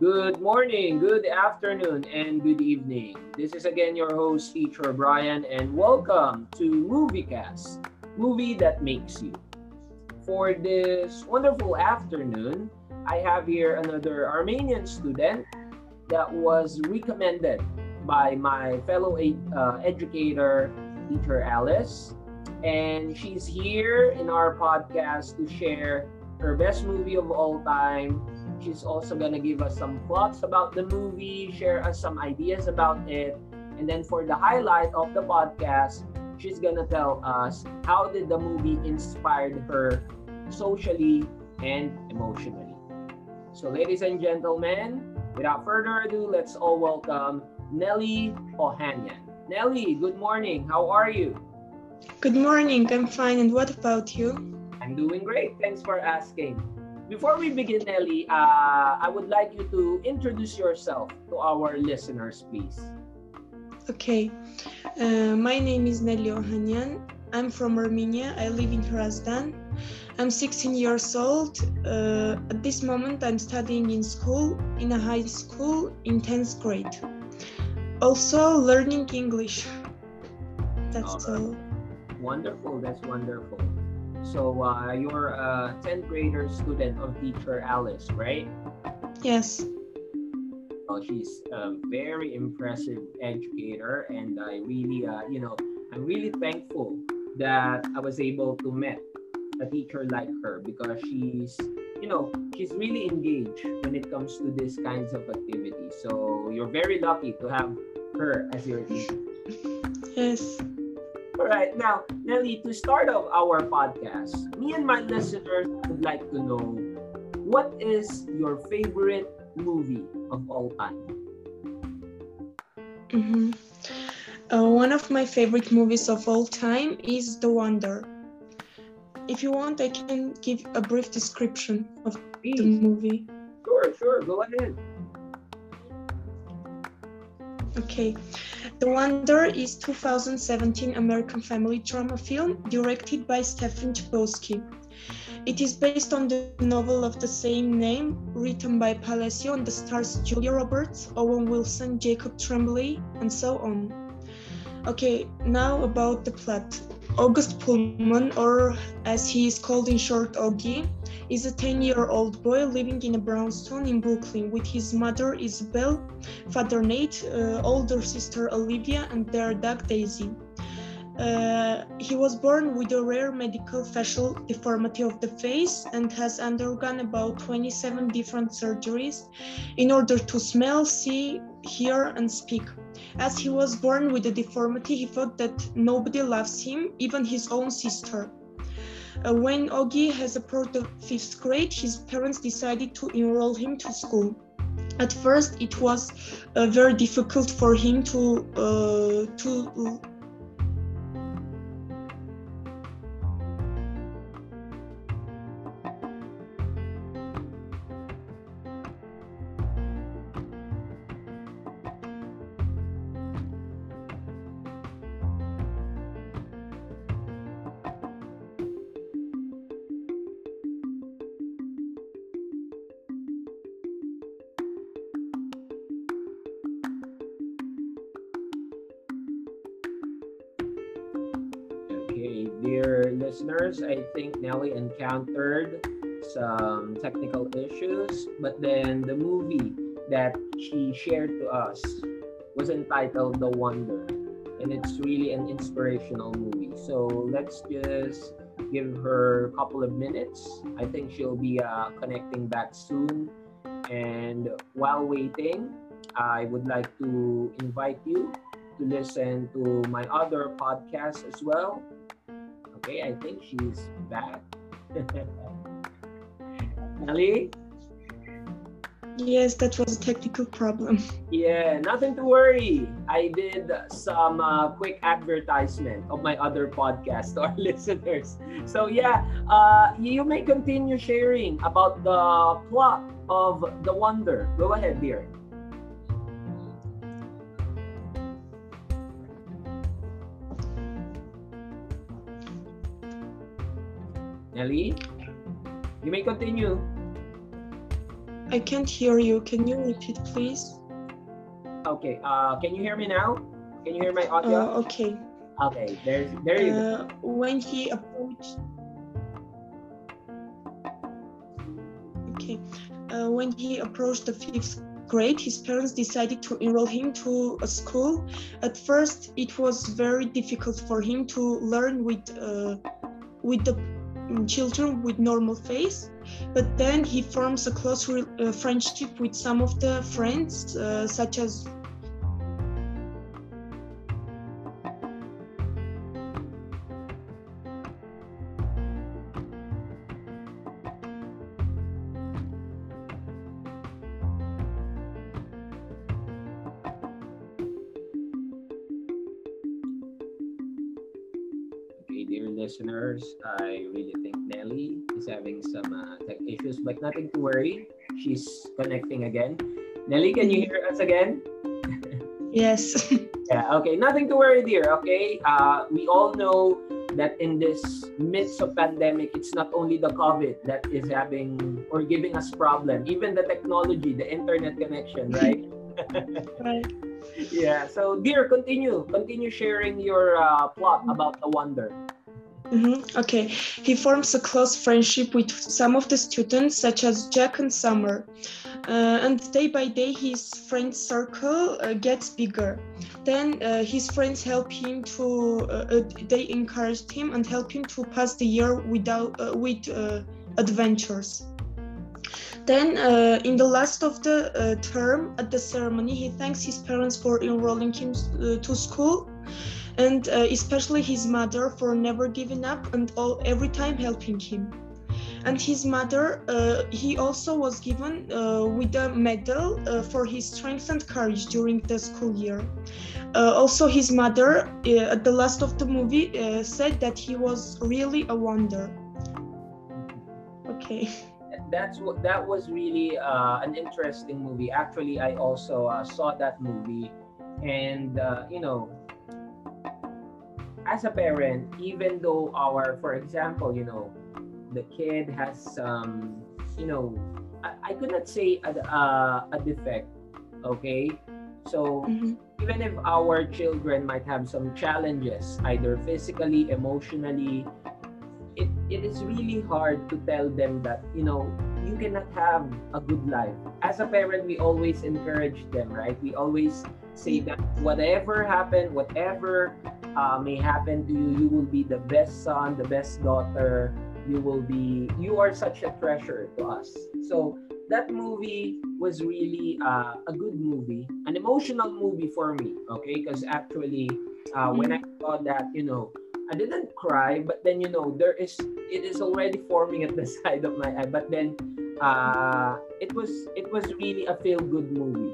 Good morning, good afternoon, and good evening. This is again your host, Teacher Brian, and welcome to MovieCast, movie that makes you. For this wonderful afternoon, I have here another Armenian student that was recommended by my fellow uh, educator, teacher Alice. And she's here in our podcast to share her best movie of all time. She's also going to give us some thoughts about the movie, share us some ideas about it. And then for the highlight of the podcast, she's going to tell us how did the movie inspired her socially and emotionally. So ladies and gentlemen, without further ado, let's all welcome Nelly Ohanian. Nelly, good morning. How are you? Good morning. I'm fine. And what about you? I'm doing great. Thanks for asking. Before we begin, Nelly, uh, I would like you to introduce yourself to our listeners, please. Okay. Uh, my name is Nelly Ohanian. I'm from Armenia. I live in Hrazdan. I'm 16 years old. Uh, at this moment, I'm studying in school, in a high school, in 10th grade. Also, learning English. That's all. Wonderful. That's wonderful. So, uh, you're a 10th grader student of teacher Alice, right? Yes. Well, she's a very impressive educator, and I really, uh, you know, I'm really thankful that I was able to meet a teacher like her because she's you know she's really engaged when it comes to these kinds of activities so you're very lucky to have her as your teacher yes all right now nelly to start off our podcast me and my listeners would like to know what is your favorite movie of all time mm-hmm. uh, one of my favorite movies of all time is the wonder if you want, I can give a brief description of Please. the movie. Sure, sure, go ahead. Okay. The Wonder is 2017 American family drama film directed by Stephen Chbosky. It is based on the novel of the same name, written by Palacio and the stars Julia Roberts, Owen Wilson, Jacob Tremblay, and so on. Okay, now about the plot. August Pullman, or as he is called in short, Augie, is a 10 year old boy living in a brownstone in Brooklyn with his mother Isabel, father Nate, uh, older sister Olivia, and their dog Daisy. Uh, he was born with a rare medical facial deformity of the face and has undergone about 27 different surgeries in order to smell, see, hear, and speak. As he was born with a deformity, he thought that nobody loves him, even his own sister. Uh, when Augie has approached the fifth grade, his parents decided to enroll him to school. At first, it was uh, very difficult for him to uh, to dear listeners, I think Nelly encountered some technical issues, but then the movie that she shared to us was entitled The Wonder, and it's really an inspirational movie. So let's just give her a couple of minutes. I think she'll be uh, connecting back soon. And while waiting, I would like to invite you to listen to my other podcast as well. Okay, I think she's back. Ali? Yes, that was a technical problem. Yeah, nothing to worry. I did some uh, quick advertisement of my other podcast to our listeners. So yeah, uh, you may continue sharing about the plot of The Wonder. Go ahead, dear. Nelly, you may continue. I can't hear you. Can you repeat, please? Okay. Uh, can you hear me now? Can you hear my audio? Uh, okay. Okay. There's there you go. Uh, when he approached. Okay. Uh, when he approached the fifth grade, his parents decided to enroll him to a school. At first, it was very difficult for him to learn with uh, with the children with normal face. But then he forms a close uh, friendship with some of the friends, uh, such as listeners, I really think Nelly is having some uh, tech issues, but nothing to worry. She's connecting again. Nelly, can you hear us again? yes. Yeah, okay. Nothing to worry, dear. Okay. Uh, we all know that in this midst of pandemic, it's not only the COVID that is having or giving us problem. Even the technology, the internet connection, right? right. yeah. So, dear, continue. Continue sharing your uh, plot about the wonder. Mhm, Okay, he forms a close friendship with some of the students, such as Jack and Summer. Uh, and day by day, his friend circle uh, gets bigger. Then uh, his friends help him to, uh, uh, they encourage him and help him to pass the year without uh, with adventures. Then, uh, in the last of the uh, term at the ceremony, he thanks his parents for enrolling him uh, to school and uh, especially his mother for never giving up and all every time helping him. And his mother uh, he also was given uh, with a medal uh, for his strength and courage during the school year. Uh, also his mother uh, at the last of the movie said that he was really a wonder. Okay. That's what that was really an interesting movie. Actually, I also saw that movie, and you know, as a parent, even though our, for example, you know, the kid has um, you know, I, I could not say a, a, a defect, okay? So Mhm. even if our children might have some challenges, either physically, emotionally, it, it is really hard to tell them that, you know, you cannot have a good life. As a parent, we always encourage them, right? We always say that whatever happened, whatever uh, may happen to you, you will be the best son, the best daughter. You will be, you are such a treasure to us. So that movie was really uh, a good movie, an emotional movie for me, okay? Because actually, uh, when I saw that, you know, I didn't cry, but then you know there is it is already forming at the side of my eye. But then uh, it was it was really a feel good movie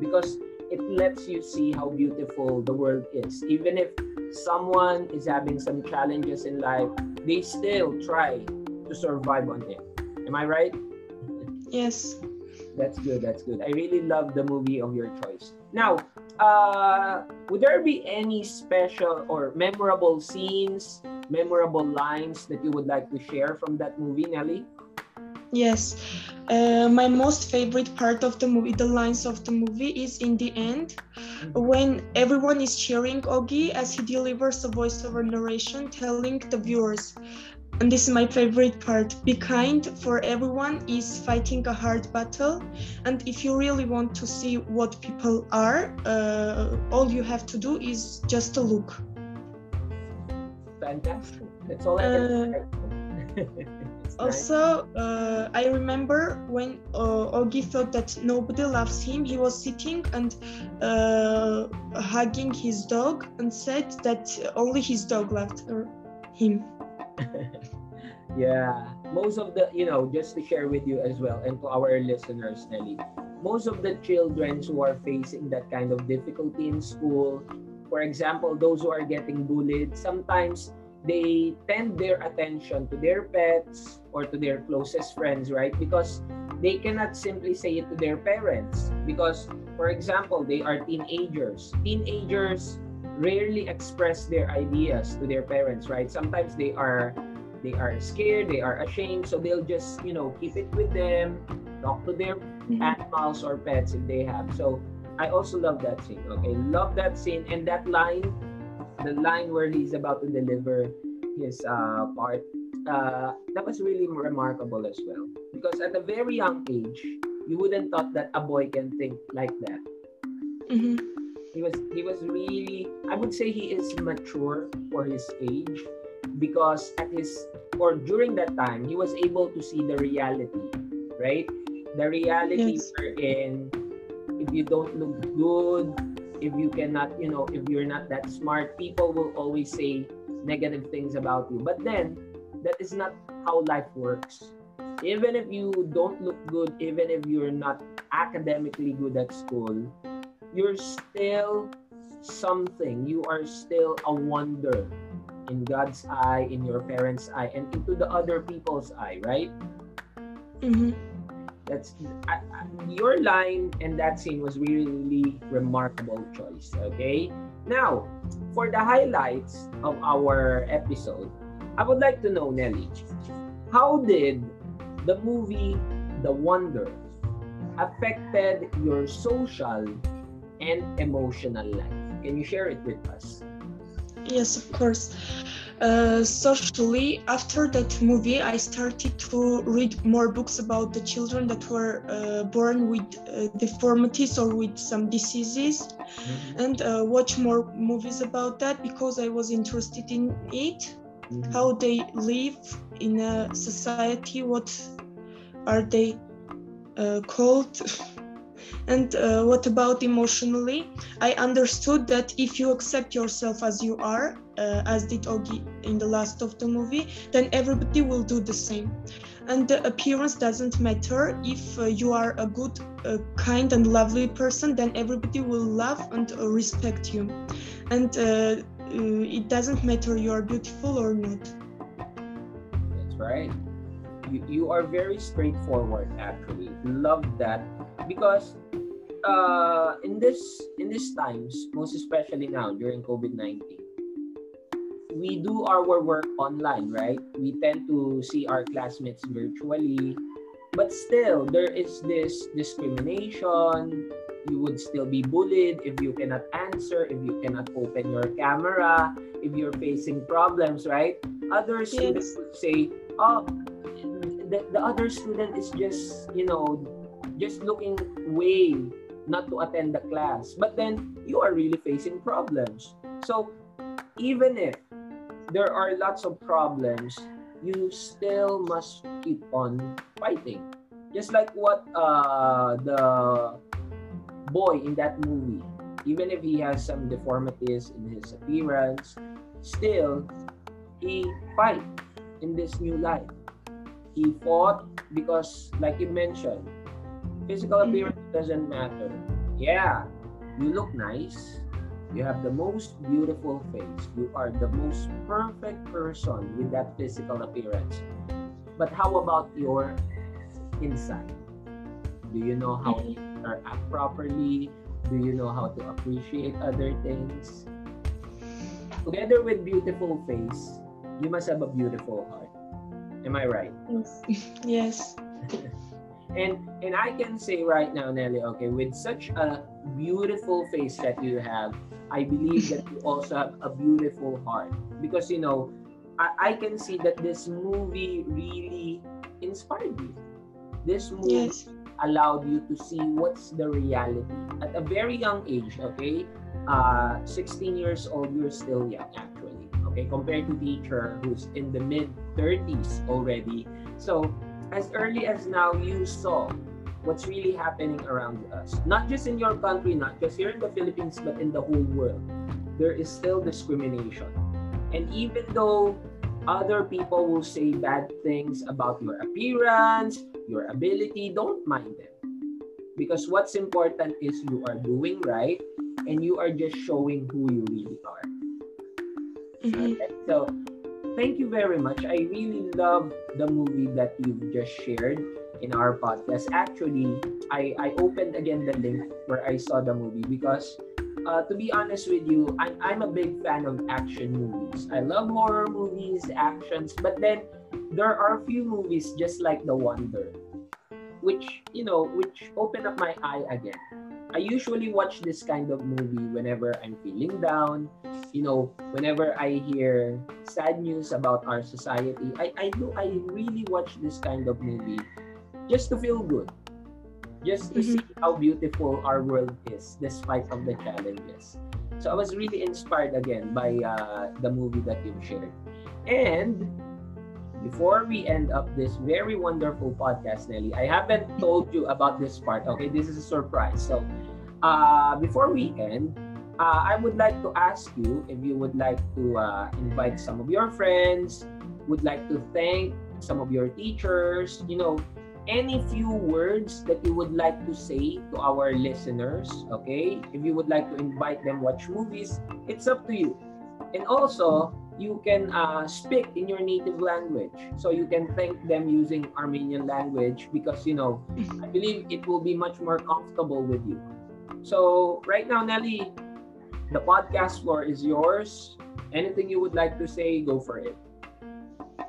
because it lets you see how beautiful the world is. Even if someone is having some challenges in life, they still try to survive on it. Am I right? yes That's good. That's good. I really love the movie of your choice. Now, uh, would there be any special or memorable scenes, memorable lines that you would like to share from that movie, Nelly? Yes, uh, my most favorite part of the movie, the lines of the movie, is in the end when everyone is cheering Augie as he delivers a voiceover narration telling the viewers. And this is my favorite part. Be kind, for everyone is fighting a hard battle. And if you really want to see what people are, uh, all you have to do is just to look. Fantastic. That's all I can Uh, say. It's nice. Also, uh, I remember when uh, Augie thought that nobody loves him, he was sitting and uh, hugging his dog and said that only his dog loved him. yeah most of the you know just to share with you as well and to our listeners nelly most of the children who are facing that kind of difficulty in school for example those who are getting bullied sometimes they tend their attention to their pets or to their closest friends right because they cannot simply say it to their parents because for example they are teenagers teenagers rarely express their ideas to their parents right sometimes they are they are scared they are ashamed so they'll just you know keep it with them talk to their mm-hmm. animals or pets if they have. So I also love that scene. Okay, love that scene and that line, the line where he's about to deliver his uh, part. Uh, that was really remarkable as well because at a very young age, you wouldn't thought that a boy can think like that. Mm-hmm. He was he was really I would say he is mature for his age because at his or during that time he was able to see the reality, right? The reality yes. in if you don't look good, if you cannot, you know, if you're not that smart, people will always say negative things about you. But then that is not how life works. Even if you don't look good, even if you're not academically good at school, you're still something. You are still a wonder in God's eye, in your parents' eye, and into the other people's eye, right? Mm-hmm. That's your line and that scene was really, really remarkable choice. Okay, now for the highlights of our episode, I would like to know Nelly, how did the movie The Wonder affected your social and emotional life? Can you share it with us? Yes, of course. Uh, socially, after that movie, I started to read more books about the children that were uh, born with uh, deformities or with some diseases, mm-hmm. and uh, watch more movies about that because I was interested in it, mm-hmm. how they live in a society, what are they uh, called. And uh, what about emotionally? I understood that if you accept yourself as you are, uh, as did Augie in the last of the movie, then everybody will do the same. And the appearance doesn't matter. If uh, you are a good, uh, kind, and lovely person, then everybody will love and uh, respect you. And uh, it doesn't matter you are beautiful or not. That's right. You, you are very straightforward, actually. Love that because uh, in this in these times, most especially now during COVID nineteen, we do our work online, right? We tend to see our classmates virtually, but still there is this discrimination. You would still be bullied if you cannot answer, if you cannot open your camera, if you're facing problems, right? Other yes. students would say, "Oh, the, the other student is just you know just looking way not to attend the class. But then you are really facing problems. So even if there are lots of problems, you still must keep on fighting. Just like what uh, the boy in that movie, even if he has some deformities in his appearance, still he fight in this new life. He fought because, like you mentioned, Physical mm-hmm. appearance doesn't matter. Yeah, you look nice. You have the most beautiful face. You are the most perfect person with that physical appearance. But how about your inside? Do you know how to mm-hmm. interact properly? Do you know how to appreciate other things? Together with beautiful face, you must have a beautiful heart. Am I right? Yes. Yes. And and I can say right now, Nelly, okay, with such a beautiful face that you have, I believe that you also have a beautiful heart. Because you know, I, I can see that this movie really inspired you. This movie yes. allowed you to see what's the reality at a very young age, okay? Uh 16 years old, you're still young actually. Okay, compared to teacher who's in the mid 30s already. So as early as now you saw what's really happening around us. Not just in your country, not just here in the Philippines, but in the whole world. There is still discrimination. And even though other people will say bad things about your appearance, your ability, don't mind them. Because what's important is you are doing right and you are just showing who you really are. Mm-hmm. Okay? So thank you very much. I really love the movie that you've just shared in our podcast. Actually, I, I opened again the link where I saw the movie because uh, to be honest with you, I'm, I'm a big fan of action movies. I love horror movies, actions, but then there are a few movies just like The Wonder which you know which opened up my eye again i usually watch this kind of movie whenever i'm feeling down you know whenever i hear sad news about our society i i do i really watch this kind of movie just to feel good just to mm-hmm. see how beautiful our world is despite of the challenges so i was really inspired again by uh, the movie that you've shared and before we end up this very wonderful podcast, Nelly, I haven't told you about this part. Okay, this is a surprise. So, uh, before we end, uh, I would like to ask you if you would like to uh, invite some of your friends, would like to thank some of your teachers, you know, any few words that you would like to say to our listeners, okay? If you would like to invite them watch movies, it's up to you. And also, you can uh, speak in your native language. So you can thank them using Armenian language because, you know, I believe it will be much more comfortable with you. So right now, Nelly, the podcast floor is yours. Anything you would like to say, go for it.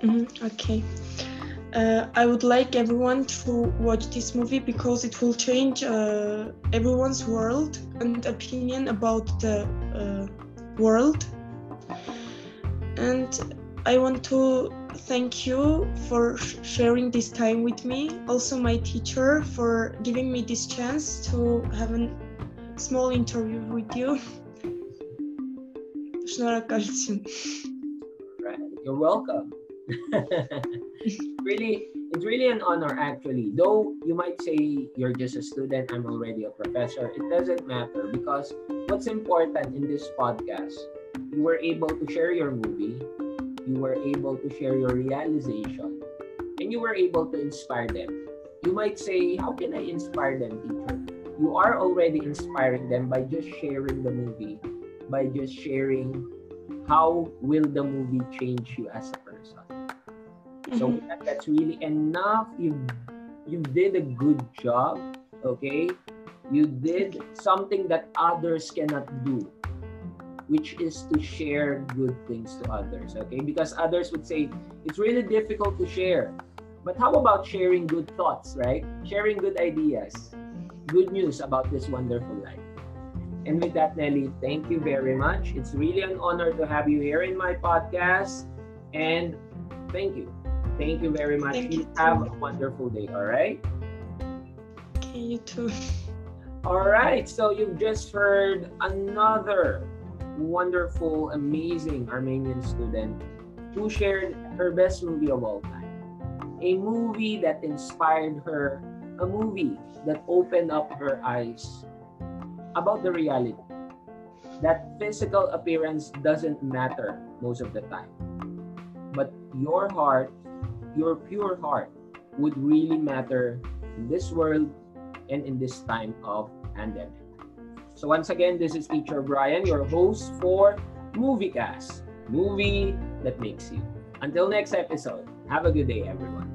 Mm-hmm. Okay. Uh, I would like everyone to watch this movie because it will change uh, everyone's world and opinion about the uh, world and I want to thank you for sharing this time with me. Also, my teacher for giving me this chance to have a small interview with you. Right. You're welcome. really, it's really an honor actually. Though you might say you're just a student, I'm already a professor. It doesn't matter because what's important in this podcast you were able to share your movie, you were able to share your realization, and you were able to inspire them. You might say, How can I inspire them, teacher? You are already inspiring them by just sharing the movie, by just sharing how will the movie change you as a person. Mm-hmm. So that, that's really enough. You you did a good job. Okay, you did something that others cannot do which is to share good things to others. Okay, because others would say it's really difficult to share. But how about sharing good thoughts, right? Sharing good ideas, good news about this wonderful life. And with that, Nelly, thank you very much. It's really an honor to have you here in my podcast. And thank you. Thank you very much. Thank you, have a wonderful day, all right? Okay, you too. All right, so you've just heard another wonderful, amazing Armenian student who shared her best movie of all time. A movie that inspired her, a movie that opened up her eyes about the reality. That physical appearance doesn't matter most of the time. But your heart, your pure heart, would really matter in this world and in this time of pandemic. So once again, this is Teacher Brian, your host for MovieCast, movie that makes you. Until next episode, have a good day, everyone.